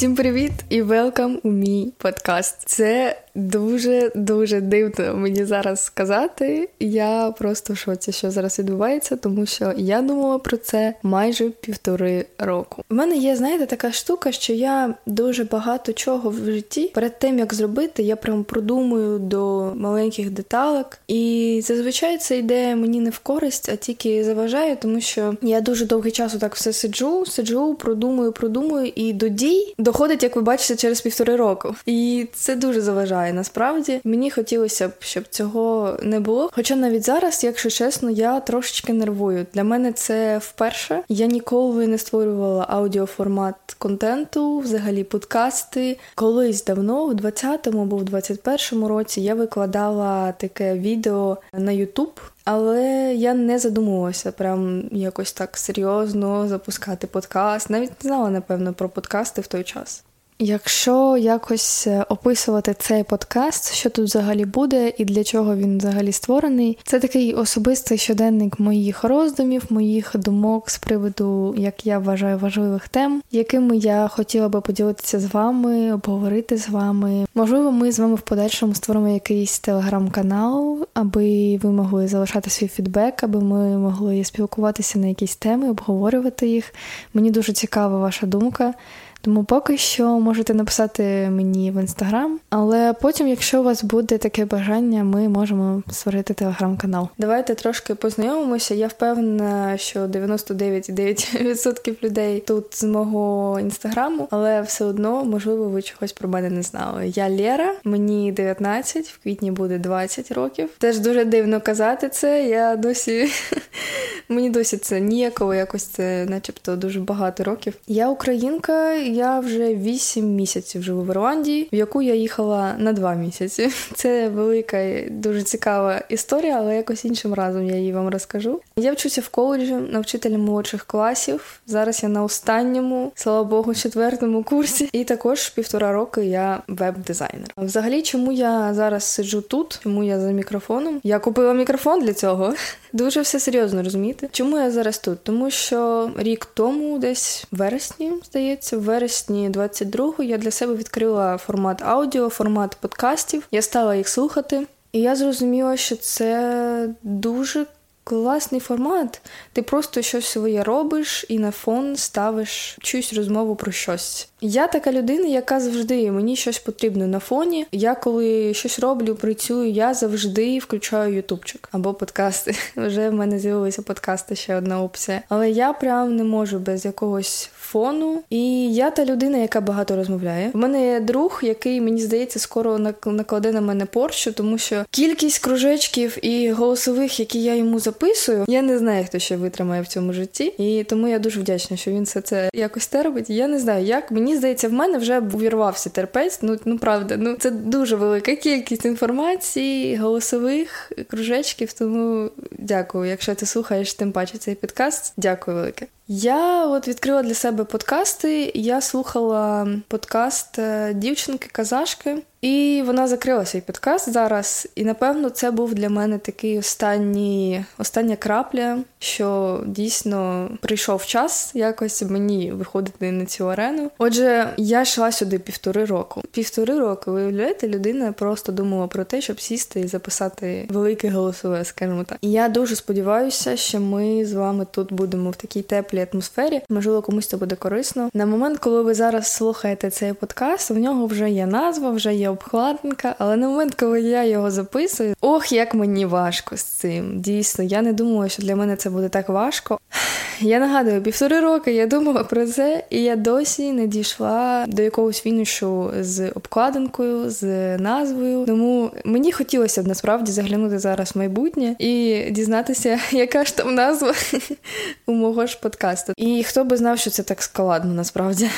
Всім привіт і велкам у мій подкаст. Це дуже дуже дивно мені зараз сказати. Я просто в шоці, що зараз відбувається, тому що я думала про це майже півтори року. У мене є, знаєте, така штука, що я дуже багато чого в житті перед тим як зробити, я прям продумую до маленьких деталок. І зазвичай це йде мені не в користь, а тільки заважає, тому що я дуже довгий час так все сиджу, сиджу, продумую, продумую, і до дій доходить, як ви бачите, через півтори року. І це дуже заважає. Насправді мені хотілося б, щоб цього не було. Хоча навіть зараз, якщо чесно, я трошечки нервую. Для мене це вперше. Я ніколи не створювала аудіоформат контенту, взагалі подкасти. Колись давно, в 20-му або в 21-му році, я викладала таке відео на YouTube. Але я не задумувалася прям якось так серйозно запускати подкаст. Навіть не знала, напевно, про подкасти в той час. Якщо якось е, описувати цей подкаст, що тут взагалі буде і для чого він взагалі створений, це такий особистий щоденник моїх роздумів, моїх думок з приводу, як я вважаю, важливих тем, якими я хотіла би поділитися з вами, обговорити з вами. Можливо, ми з вами в подальшому створимо якийсь телеграм-канал, аби ви могли залишати свій фідбек, аби ми могли спілкуватися на якісь теми, обговорювати їх. Мені дуже цікава ваша думка. Тому поки що можете написати мені в інстаграм, але потім, якщо у вас буде таке бажання, ми можемо створити телеграм-канал. Давайте трошки познайомимося. Я впевнена, що 99,9% людей тут з мого інстаграму, але все одно, можливо, ви чогось про мене не знали. Я Лєра, мені 19, в квітні буде 20 років. Теж дуже дивно казати це. Я досі мені досі це ніяково, якось це, начебто, дуже багато років. Я українка я вже 8 місяців живу в Ірландії, в яку я їхала на 2 місяці. Це велика і дуже цікава історія, але якось іншим разом я її вам розкажу. Я вчуся в коледжі на вчителя молодших класів. Зараз я на останньому, слава Богу, четвертому курсі. І також півтора роки я веб-дизайнер. Взагалі, чому я зараз сиджу тут? Чому я за мікрофоном? Я купила мікрофон для цього. Дуже все серйозно розумієте. Чому я зараз тут? Тому що рік тому, десь вересні, здається, в вересні 22-го я для себе відкрила формат аудіо, формат подкастів. Я стала їх слухати, і я зрозуміла, що це дуже класний формат. Ти просто щось своє робиш і на фон ставиш чусь розмову про щось. Я така людина, яка завжди мені щось потрібно на фоні. Я коли щось роблю, працюю, я завжди включаю ютубчик або подкасти. Вже в мене з'явилися подкасти ще одна опція. Але я прям не можу без якогось фону. І я та людина, яка багато розмовляє. У мене є друг, який мені здається скоро накладе на мене порчу, тому що кількість кружечків і голосових, які я йому записую, я не знаю, хто ще витримає в цьому житті. І тому я дуже вдячна, що він все це якось терпить. Я не знаю, як мені здається, в мене вже увірвався терпець. Ну ну правда, ну це дуже велика кількість інформації, голосових кружечків. Тому дякую. Якщо ти слухаєш, тим паче цей підкаст. Дякую велике. Я от відкрила для себе подкасти. Я слухала подкаст е, дівчинки-казашки. І вона закрила свій підкаст зараз. І напевно це був для мене такий останній, остання крапля, що дійсно прийшов час якось мені виходити на цю арену. Отже, я йшла сюди півтори року. Півтори роки, виявляєте, людина просто думала про те, щоб сісти і записати велике голосове, скажімо так. І я дуже сподіваюся, що ми з вами тут будемо в такій теплій атмосфері. Можливо, комусь це буде корисно. На момент, коли ви зараз слухаєте цей подкаст, в нього вже є назва, вже є обкладинка, але на момент, коли я його записую, ох, як мені важко з цим. Дійсно, я не думала, що для мене це буде так важко. Я нагадую, півтори роки я думала про це, і я досі не дійшла до якогось фінішу з обкладинкою, з назвою. Тому мені хотілося б насправді заглянути зараз в майбутнє і дізнатися, яка ж там назва у мого ж подкасту. І хто би знав, що це так складно насправді.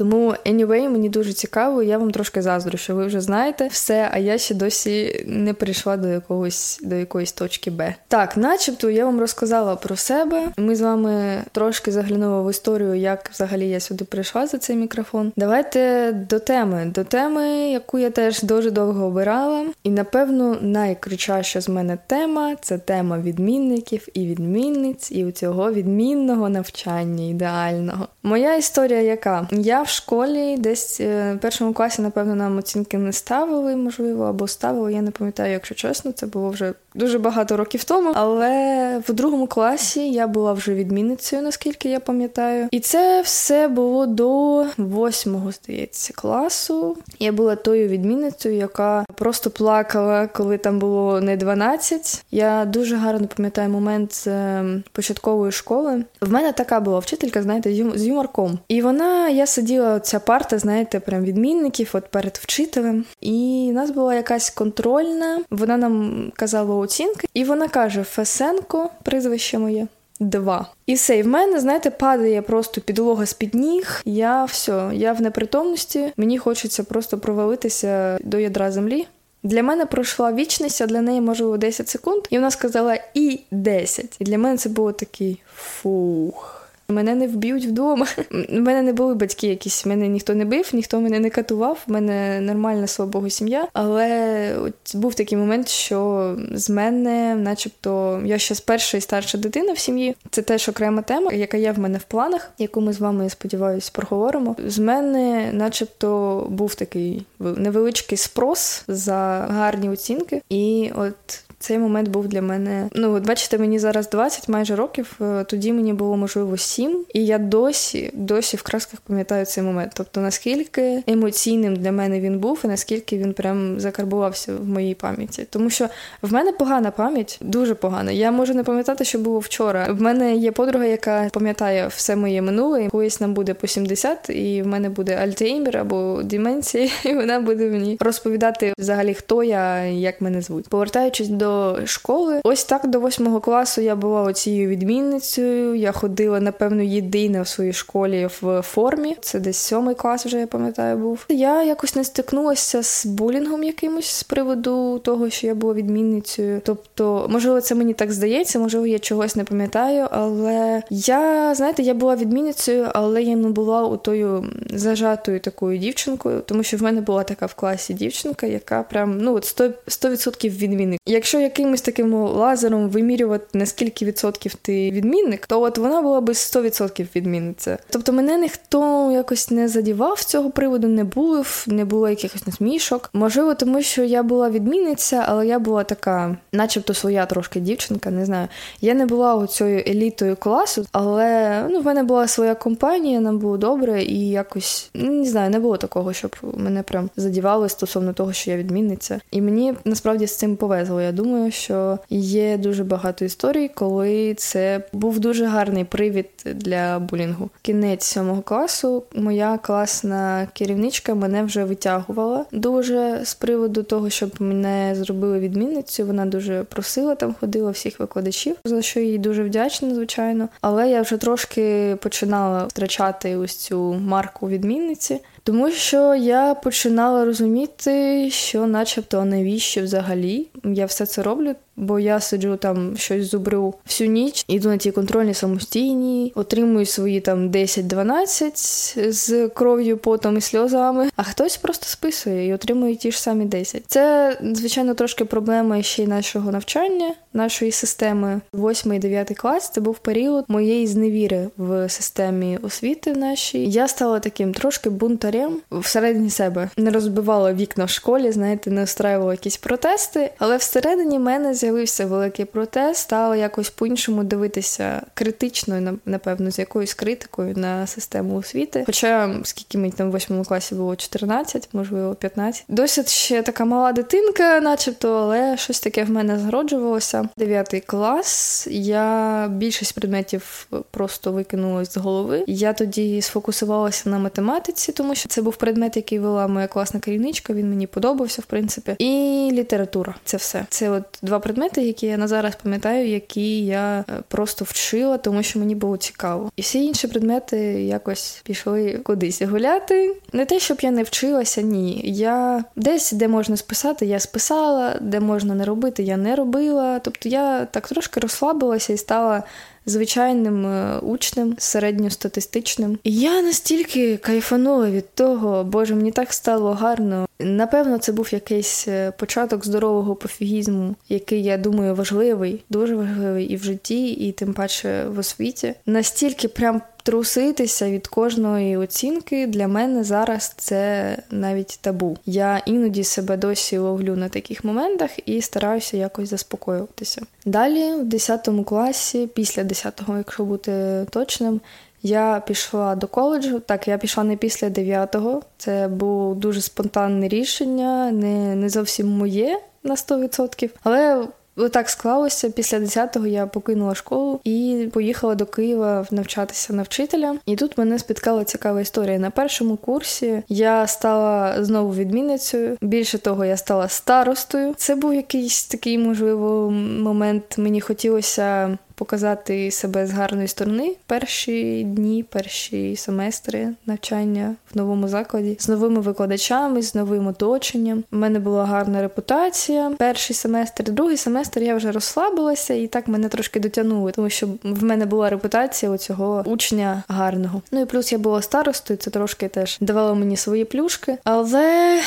Тому anyway, мені дуже цікаво, я вам трошки заздрю, що ви вже знаєте все, а я ще досі не прийшла до якогось до якоїсь точки Б. Так, начебто, я вам розказала про себе. Ми з вами трошки заглянули в історію, як взагалі я сюди прийшла за цей мікрофон. Давайте до теми, до теми, яку я теж дуже довго обирала. І напевно найкричаща з мене тема це тема відмінників і відмінниць, і у цього відмінного навчання ідеального. Моя історія яка? Я школі десь е, в першому класі, напевно, нам оцінки не ставили, можливо, або ставили. Я не пам'ятаю, якщо чесно, це було вже дуже багато років тому. Але в другому класі я була вже відмінницею, наскільки я пам'ятаю. І це все було до восьмого, здається, класу. Я була тою відмінницею, яка просто плакала, коли там було не 12. Я дуже гарно пам'ятаю момент з ем, початкової школи. В мене така була вчителька, знаєте, з юморком. І вона, я сиділа, ця парта, знаєте, прям відмінників, от перед вчителем. І в нас була якась контрольна. Вона нам казала оцінки, і вона каже: Фесенко, прізвище моє. Два. І все, і в мене, знаєте, падає просто підлога з під ніг. Я все, я в непритомності. Мені хочеться просто провалитися до ядра землі. Для мене пройшла вічність, а для неї, можливо, 10 секунд. І вона сказала і 10. І для мене це було такий фух. Мене не вб'ють вдома. У мене не були батьки якісь. Мене ніхто не бив, ніхто мене не катував. У мене нормальна слава Богу, сім'я. Але от був такий момент, що з мене, начебто, я ще з перша старша дитина в сім'ї. Це теж окрема тема, яка є в мене в планах, яку ми з вами я сподіваюся проговоримо. З мене, начебто, був такий невеличкий спрос за гарні оцінки, і от цей момент був для мене. Ну, от бачите, мені зараз 20 майже років. Е, тоді мені було можливо 7, і я досі, досі в красках пам'ятаю цей момент. Тобто, наскільки емоційним для мене він був, і наскільки він прям закарбувався в моїй пам'яті. Тому що в мене погана пам'ять, дуже погана. Я можу не пам'ятати, що було вчора. В мене є подруга, яка пам'ятає все моє минуле. Колись нам буде по 70, і в мене буде альцгеймер або деменція, і вона буде мені розповідати взагалі, хто я, як мене звуть. Повертаючись до школи. Ось так до восьмого класу я була оцією відмінницею. Я ходила, напевно, єдина в своїй школі в формі. Це десь сьомий клас, вже я пам'ятаю, був. Я якось не стикнулася з булінгом якимось з приводу того, що я була відмінницею. Тобто, можливо, це мені так здається, можливо, я чогось не пам'ятаю, але я, знаєте, я була відмінницею, але я не була у тою зажатою такою дівчинкою, тому що в мене була така в класі дівчинка, яка прям ну от 100%, 100% відмінник. Якщо якимось таким лазером вимірювати наскільки відсотків ти відмінник, то от вона була би 100% відмінниця. Тобто мене ніхто якось не задівав з цього приводу, не був, не було якихось насмішок. Можливо, тому що я була відмінниця, але я була така, начебто, своя трошки дівчинка, не знаю. Я не була оцею елітою класу, але ну, в мене була своя компанія, нам було добре, і якось не знаю, не було такого, щоб мене прям задівали стосовно того, що я відмінниця. І мені насправді з цим повезло. Я думаю думаю, що є дуже багато історій, коли це був дуже гарний привід для булінгу. Кінець сьомого класу моя класна керівничка мене вже витягувала дуже з приводу того, щоб мене зробили відмінницю. Вона дуже просила там, ходила всіх викладачів, за що їй дуже вдячна, звичайно. Але я вже трошки починала втрачати ось цю марку відмінниці. Тому що я починала розуміти, що, начебто, навіщо взагалі я все це роблю, бо я сиджу там щось зубрю всю ніч, іду на ті контрольні самостійні, отримую свої там 10-12 з кров'ю, потом і сльозами, а хтось просто списує і отримує ті ж самі 10. Це, звичайно, трошки проблема ще й нашого навчання, нашої системи. 8 і 9 клас це був період моєї зневіри в системі освіти нашій. Я стала таким трошки бунтарем всередині себе. Не розбивала вікна в школі, знаєте, не устраювала якісь протести, але всередині мене з'явилася з'явився великий протест, стало якось по-іншому дивитися критично, напевно, з якоюсь критикою на систему освіти. Хоча скільки мені там в восьмому класі було 14, можливо, 15. Досить ще така мала дитинка, начебто, але щось таке в мене згороджувалося. Дев'ятий клас. Я більшість предметів просто викинула з голови. Я тоді сфокусувалася на математиці, тому що це був предмет, який вела моя класна керівничка. Він мені подобався, в принципі. І література. Це все. Це от два предмети які я на зараз пам'ятаю, які я е, просто вчила, тому що мені було цікаво. І всі інші предмети якось пішли кудись гуляти. Не те, щоб я не вчилася, ні. Я десь, де можна списати, я списала, де можна не робити, я не робила. Тобто я так трошки розслабилася і стала звичайним е, учнем, середньостатистичним. Я настільки кайфанула від того, боже, мені так стало гарно. Напевно, це був якийсь е, початок здорового пофігізму, який я думаю важливий, дуже важливий і в житті, і тим паче в освіті. Настільки прям труситися від кожної оцінки для мене зараз це навіть табу. Я іноді себе досі ловлю на таких моментах і стараюся якось заспокоюватися. Далі, в 10 класі, після 10-го, якщо бути точним, я пішла до коледжу. Так, я пішла не після 9-го. Це було дуже спонтанне рішення, не не зовсім моє на 100%. Але так склалося. Після 10-го я покинула школу і поїхала до Києва навчатися на вчителя. І тут мене спіткала цікава історія. На першому курсі я стала знову відмінницею. Більше того, я стала старостою. Це був якийсь такий можливо момент. Мені хотілося показати себе з гарної сторони перші дні, перші семестри навчання в новому закладі з новими викладачами, з новим оточенням. У мене була гарна репутація. Перший семестр, другий семестр я вже розслабилася, і так мене трошки дотягнули, тому що в мене була репутація цього учня гарного. Ну і плюс я була старостою, це трошки теж давало мені свої плюшки, але.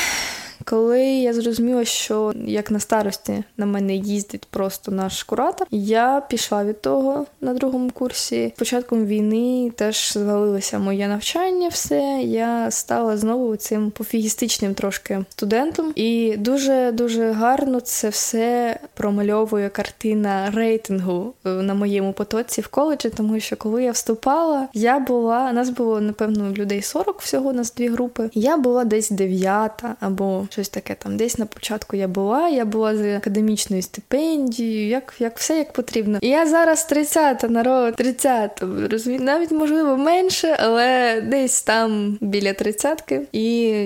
Коли я зрозуміла, що як на старості на мене їздить просто наш куратор, я пішла від того на другому курсі. Початком війни теж звалилося моє навчання, все я стала знову цим пофігістичним трошки студентом, і дуже дуже гарно це все промальовує картина рейтингу е, на моєму потоці в коледжі, тому що коли я вступала, я була нас було напевно людей 40 всього нас дві групи. Я була десь дев'ята або щось таке. Там десь на початку я була, я була з академічною стипендією, як як все як потрібно. І я зараз 30-та, народ, 30-та, розумієте, навіть можливо менше, але десь там біля 30-ки. І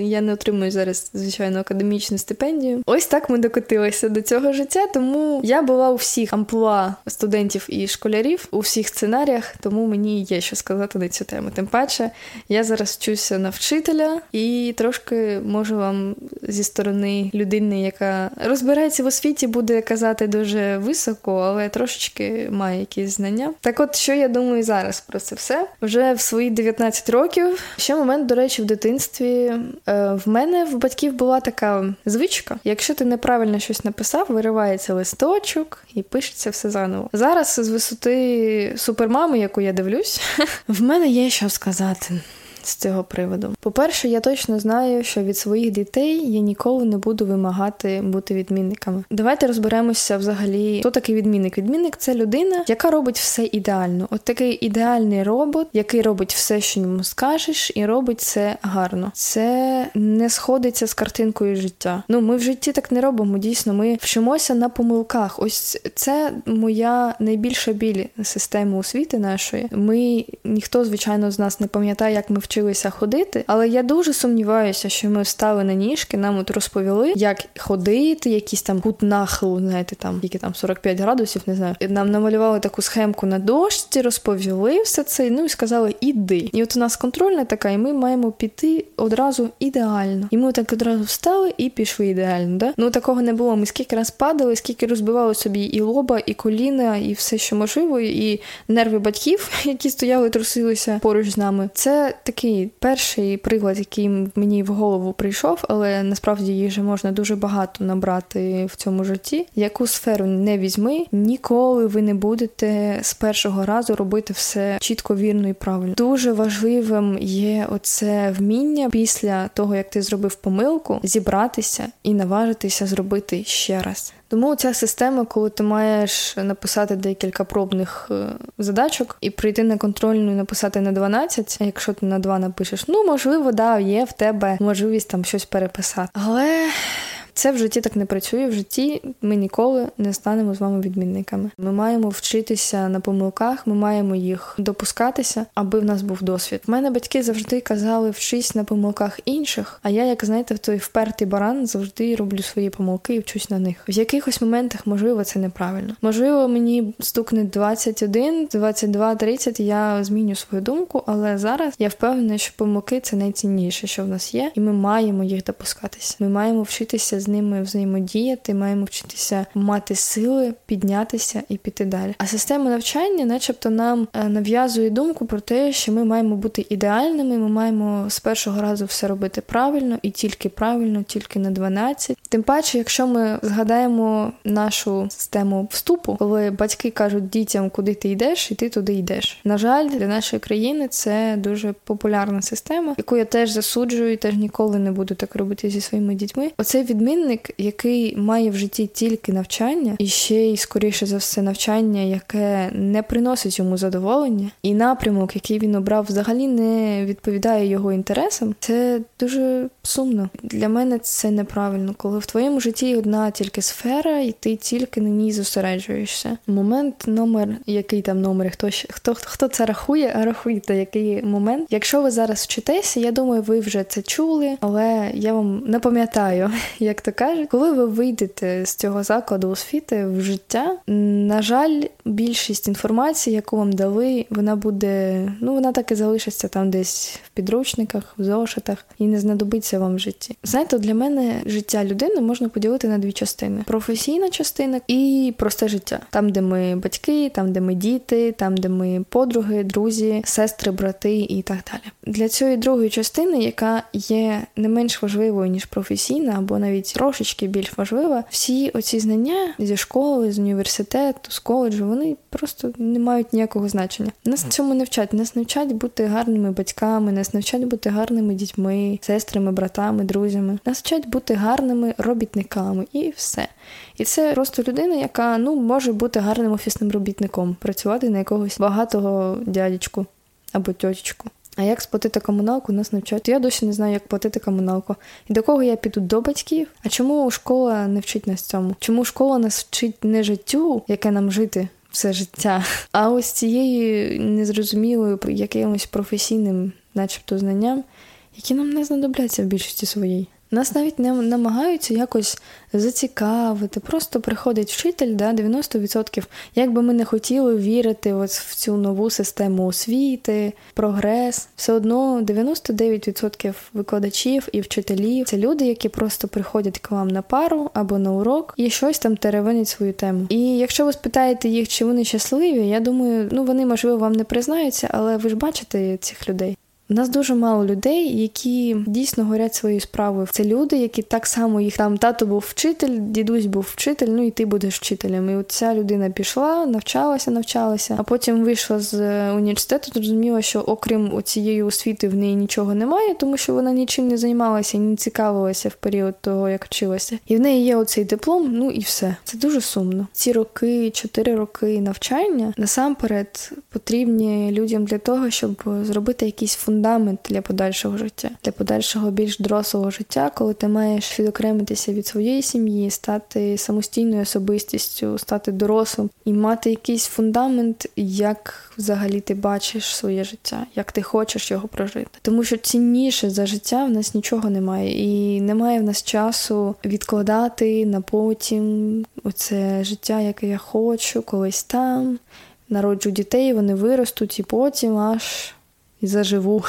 я не отримую зараз, звичайно, академічну стипендію. Ось так ми докотилися до цього життя, тому я була у всіх амплуа студентів і школярів, у всіх сценаріях, тому мені є що сказати на цю тему. Тим паче, я зараз вчуся на вчителя і трошки можу вам зі сторони людини, яка розбирається в освіті, буде казати дуже високо, але трошечки має якісь знання. Так, от що я думаю зараз про це все вже в свої 19 років. Ще момент, до речі, в дитинстві е, в мене в батьків була така звичка: якщо ти неправильно щось написав, виривається листочок і пишеться все заново. Зараз з висоти супермами, яку я дивлюсь, в мене є що сказати з цього приводу. По-перше, я точно знаю, що від своїх дітей я ніколи не буду вимагати бути відмінниками. Давайте розберемося взагалі, хто такий відмінник. Відмінник це людина, яка робить все ідеально. От такий ідеальний робот, який робить все, що йому скажеш, і робить це гарно. Це не сходиться з картинкою життя. Ну, ми в житті так не робимо. Дійсно, ми вчимося на помилках. Ось це моя найбільша біль системи освіти нашої. Ми ніхто, звичайно, з нас не пам'ятає, як ми вчилися ходити, але я дуже сумніваюся, що ми встали на ніжки, нам от розповіли, як ходити, якийсь там кут нахилу, знаєте, там тільки там 45 градусів, не знаю. Нам намалювали таку схемку на дошці, розповіли все це, ну і сказали іди. І от у нас контрольна така, і ми маємо піти одразу ідеально. І ми так одразу встали і пішли ідеально. Да? Ну такого не було. Ми скільки раз падали, скільки розбивали собі і лоба, і коліна, і все, що можливо, і нерви батьків, які стояли, трусилися поруч з нами. Це таке такий перший приклад, який мені в голову прийшов, але насправді їх вже можна дуже багато набрати в цьому житті. Яку сферу не візьми, ніколи ви не будете з першого разу робити все чітко, вірно і правильно. Дуже важливим є оце вміння після того, як ти зробив помилку, зібратися і наважитися зробити ще раз. Тому ця система, коли ти маєш написати декілька пробних е, задачок і прийти на контрольну і написати на 12, а якщо ти на 2 напишеш, ну можливо, да, є в тебе можливість там щось переписати. Але це в житті так не працює. В житті ми ніколи не станемо з вами відмінниками. Ми маємо вчитися на помилках, ми маємо їх допускатися, аби в нас був досвід. У мене батьки завжди казали вчись на помилках інших. А я, як знаєте, той впертий баран завжди роблю свої помилки і вчусь на них. В якихось моментах, можливо, це неправильно. Можливо, мені стукне 21, 22, 30, Я зміню свою думку, але зараз я впевнена, що помилки це найцінніше, що в нас є, і ми маємо їх допускатися. Ми маємо вчитися з ними взаємодіяти, маємо вчитися мати сили, піднятися і піти далі. А система навчання, начебто, нам е, нав'язує думку про те, що ми маємо бути ідеальними, ми маємо з першого разу все робити правильно і тільки правильно, тільки на 12. Тим паче, якщо ми згадаємо нашу систему вступу, коли батьки кажуть дітям, куди ти йдеш, і ти туди йдеш. На жаль, для нашої країни це дуже популярна система, яку я теж засуджую, і теж ніколи не буду так робити зі своїми дітьми. Оцей відмінник, який має в житті тільки навчання, і ще й скоріше за все навчання, яке не приносить йому задоволення, і напрямок, який він обрав, взагалі не відповідає його інтересам. Це дуже сумно. Для мене це неправильно, коли в твоєму житті одна тільки сфера, і ти тільки на ній зосереджуєшся. Момент номер, який там номер, хто хто хто це рахує, рахуйте, який момент. Якщо ви зараз вчитеся, я думаю, ви вже це чули, але я вам не пам'ятаю, як то кажуть, коли ви вийдете з цього закладу освіти в життя, на жаль, більшість інформації, яку вам дали, вона буде, ну вона так і залишиться там десь в підручниках, в зошитах і не знадобиться вам в житті. Знаєте, для мене життя людини можна поділити на дві частини: професійна частина і просте життя, там, де ми батьки, там, де ми діти, там, де ми подруги, друзі, сестри, брати і так далі. Для цієї другої частини, яка є не менш важливою ніж професійна, або навіть трошечки більш важлива, всі оці знання зі школи, з університету, з коледжу, вони просто не мають ніякого значення. Нас цьому не вчать, нас не вчать бути гарними батьками, нас не вчать бути гарними дітьми, сестрами, братами, друзями. Нас вчать бути гарними робітниками і все. І це просто людина, яка ну може бути гарним офісним робітником, працювати на якогось багатого дядечку або тьотечку. А як сплатити комуналку, нас навчають. Я досі не знаю, як платити комуналку. І до кого я піду до батьків? А чому школа не вчить нас цьому? Чому школа нас вчить не життю, яке нам жити все життя, а ось цією незрозумілою якимось професійним, начебто, знанням, які нам не знадобляться в більшості своїй. Нас навіть не намагаються якось зацікавити. Просто приходить вчитель, да, 90%. Як би ми не хотіли вірити от в цю нову систему освіти, прогрес, все одно 99% викладачів і вчителів це люди, які просто приходять к вам на пару або на урок і щось там теревенять свою тему. І якщо ви спитаєте їх, чи вони щасливі, я думаю, ну вони можливо вам не признаються, але ви ж бачите цих людей. У нас дуже мало людей, які дійсно горять своєю справою. Це люди, які так само їх там тато був вчитель, дідусь був вчитель, ну і ти будеш вчителем. І от ця людина пішла, навчалася, навчалася, а потім вийшла з е, університету, зрозуміла, що окрім цієї освіти в неї нічого немає, тому що вона нічим не займалася, не цікавилася в період того, як вчилася. І в неї є оцей диплом, ну і все. Це дуже сумно. Ці роки, чотири роки навчання насамперед потрібні людям для того, щоб зробити якийсь фундамент фундамент для подальшого життя, для подальшого більш дорослого життя, коли ти маєш відокремитися від своєї сім'ї, стати самостійною особистістю, стати дорослим і мати якийсь фундамент, як взагалі ти бачиш своє життя, як ти хочеш його прожити. Тому що цінніше за життя в нас нічого немає, і немає в нас часу відкладати на потім оце життя, яке я хочу, колись там. Народжу дітей, вони виростуть і потім аж і заживу.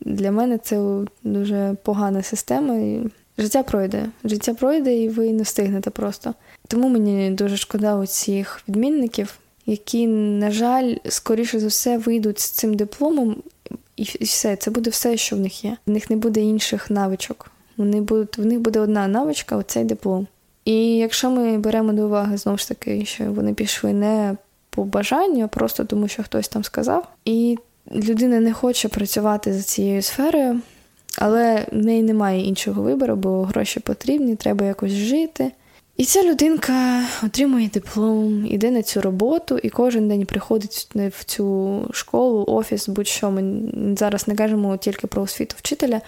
Для мене це дуже погана система. І Життя пройде. Життя пройде, і ви не встигнете просто. Тому мені дуже шкода оцих відмінників, які, на жаль, скоріше за все, вийдуть з цим дипломом, і все, це буде все, що в них є. В них не буде інших навичок. Вони будуть, В них буде одна навичка оцей диплом. І якщо ми беремо до уваги знову ж таки, що вони пішли не по бажанню, а просто тому, що хтось там сказав. І людина не хоче працювати за цією сферою, але в неї немає іншого вибору, бо гроші потрібні, треба якось жити. І ця людинка отримує диплом, іде на цю роботу, і кожен день приходить в цю школу, офіс, будь-що. Ми зараз не кажемо тільки про освіту вчителя,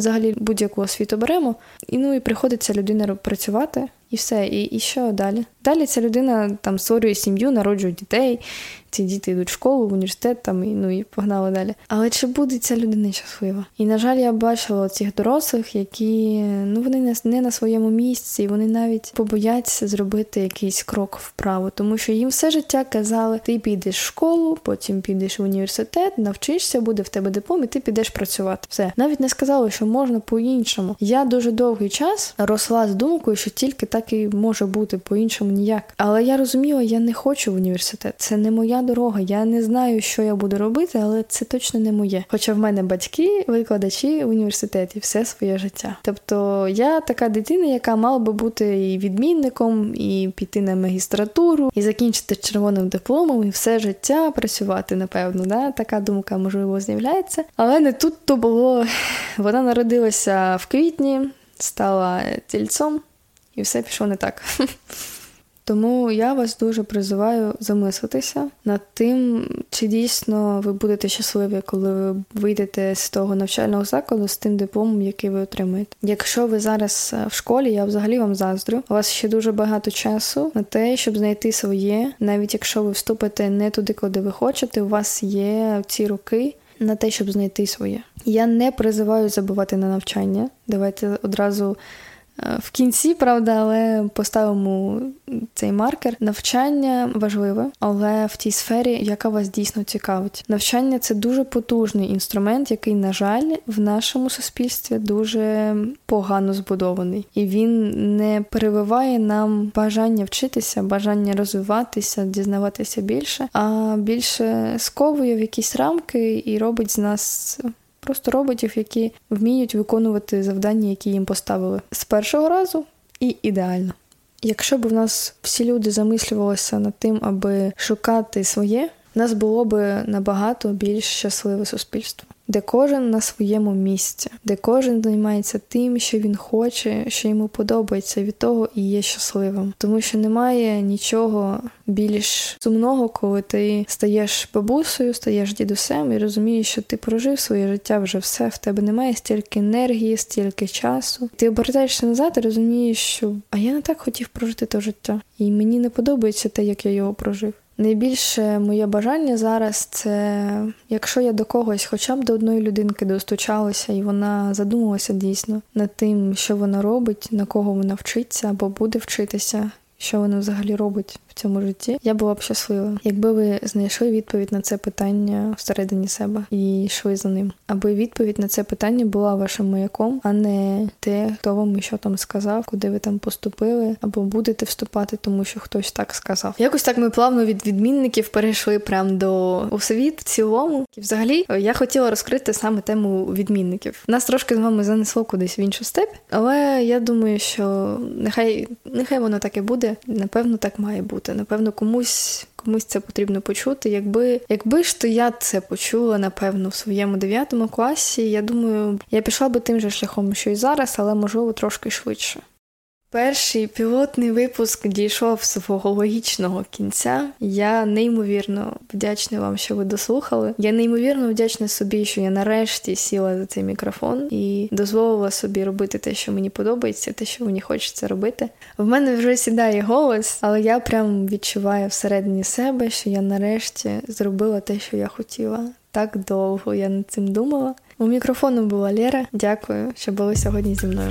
взагалі будь-яку освіту беремо. І ну і приходить ця людина працювати, і все. І і що далі? Далі ця людина там створює сім'ю, народжує дітей, ці діти йдуть в школу, в університет там і ну і погнали далі. Але чи буде ця людина щаслива? І на жаль, я бачила цих дорослих, які ну вони не на своєму місці, вони навіть побояться зробити якийсь крок вправо, тому що їм все життя казали: ти підеш в школу, потім підеш в університет, навчишся, буде в тебе диплом, і ти підеш працювати. Все навіть не сказали, що можна по-іншому. Я дуже довгий час росла з думкою, що тільки так і може бути по-іншому ніяк. Але я розуміла, я не хочу в університет. Це не моя дорога. Я не знаю, що я буду робити, але це точно не моє. Хоча в мене батьки, викладачі в університеті все своє життя. Тобто я така дитина, яка мала би бути і відмінником, і піти на магістратуру, і закінчити червоним дипломом, і все життя працювати, напевно. Да? Така думка можливо з'являється. Але не тут то було. Вона народилася в квітні, стала тільцом, і все пішло не так. Тому я вас дуже призиваю замислитися над тим, чи дійсно ви будете щасливі, коли ви вийдете з того навчального закладу з тим дипломом, який ви отримаєте. Якщо ви зараз е, в школі, я взагалі вам заздрю. У вас ще дуже багато часу на те, щоб знайти своє, навіть якщо ви вступите не туди, куди ви хочете, у вас є ці роки. На те, щоб знайти своє. Я не призиваю забувати на навчання. Давайте одразу в кінці, правда, але поставимо цей маркер. Навчання важливе, але в тій сфері, яка вас дійсно цікавить. Навчання це дуже потужний інструмент, який, на жаль, в нашому суспільстві дуже погано збудований, і він не перевиває нам бажання вчитися, бажання розвиватися, дізнаватися більше, а більше сковує в якісь рамки і робить з нас просто роботів, які вміють виконувати завдання, які їм поставили з першого разу, і ідеально. Якщо б в нас всі люди замислювалися над тим, аби шукати своє, нас було б набагато більш щасливе суспільство де кожен на своєму місці, де кожен займається тим, що він хоче, що йому подобається, від того і є щасливим, тому що немає нічого більш сумного, коли ти стаєш бабусею, стаєш дідусем і розумієш, що ти прожив своє життя вже все. В тебе немає стільки енергії, стільки часу. Ти обертаєшся назад і розумієш, що а я не так хотів прожити те життя, і мені не подобається те, як я його прожив. Найбільше моє бажання зараз це, якщо я до когось, хоча б до одної людинки достучалася, і вона задумалася дійсно над тим, що вона робить, на кого вона вчиться або буде вчитися, що вона взагалі робить в цьому житті, я була б щаслива, якби ви знайшли відповідь на це питання всередині себе і йшли за ним. Аби відповідь на це питання була вашим маяком, а не те, хто вам і що там сказав, куди ви там поступили, або будете вступати, тому що хтось так сказав. Якось так ми плавно від відмінників перейшли прямо до освіт в цілому. І взагалі я хотіла розкрити саме тему відмінників. Нас трошки з вами занесло кудись в іншу степ, але я думаю, що нехай нехай воно так і буде. Напевно, так має бути бути. Напевно, комусь комусь це потрібно почути. Якби якби ж то я це почула, напевно, в своєму дев'ятому класі, я думаю, я пішла би тим же шляхом, що і зараз, але можливо трошки швидше. Перший пілотний випуск дійшов свого логічного кінця. Я неймовірно вдячна вам, що ви дослухали. Я неймовірно вдячна собі, що я нарешті сіла за цей мікрофон і дозволила собі робити те, що мені подобається, те, що мені хочеться робити. В мене вже сідає голос, але я прям відчуваю всередині себе, що я нарешті зробила те, що я хотіла. Так довго я над цим думала. У мікрофону була Лера. Дякую, що були сьогодні зі мною.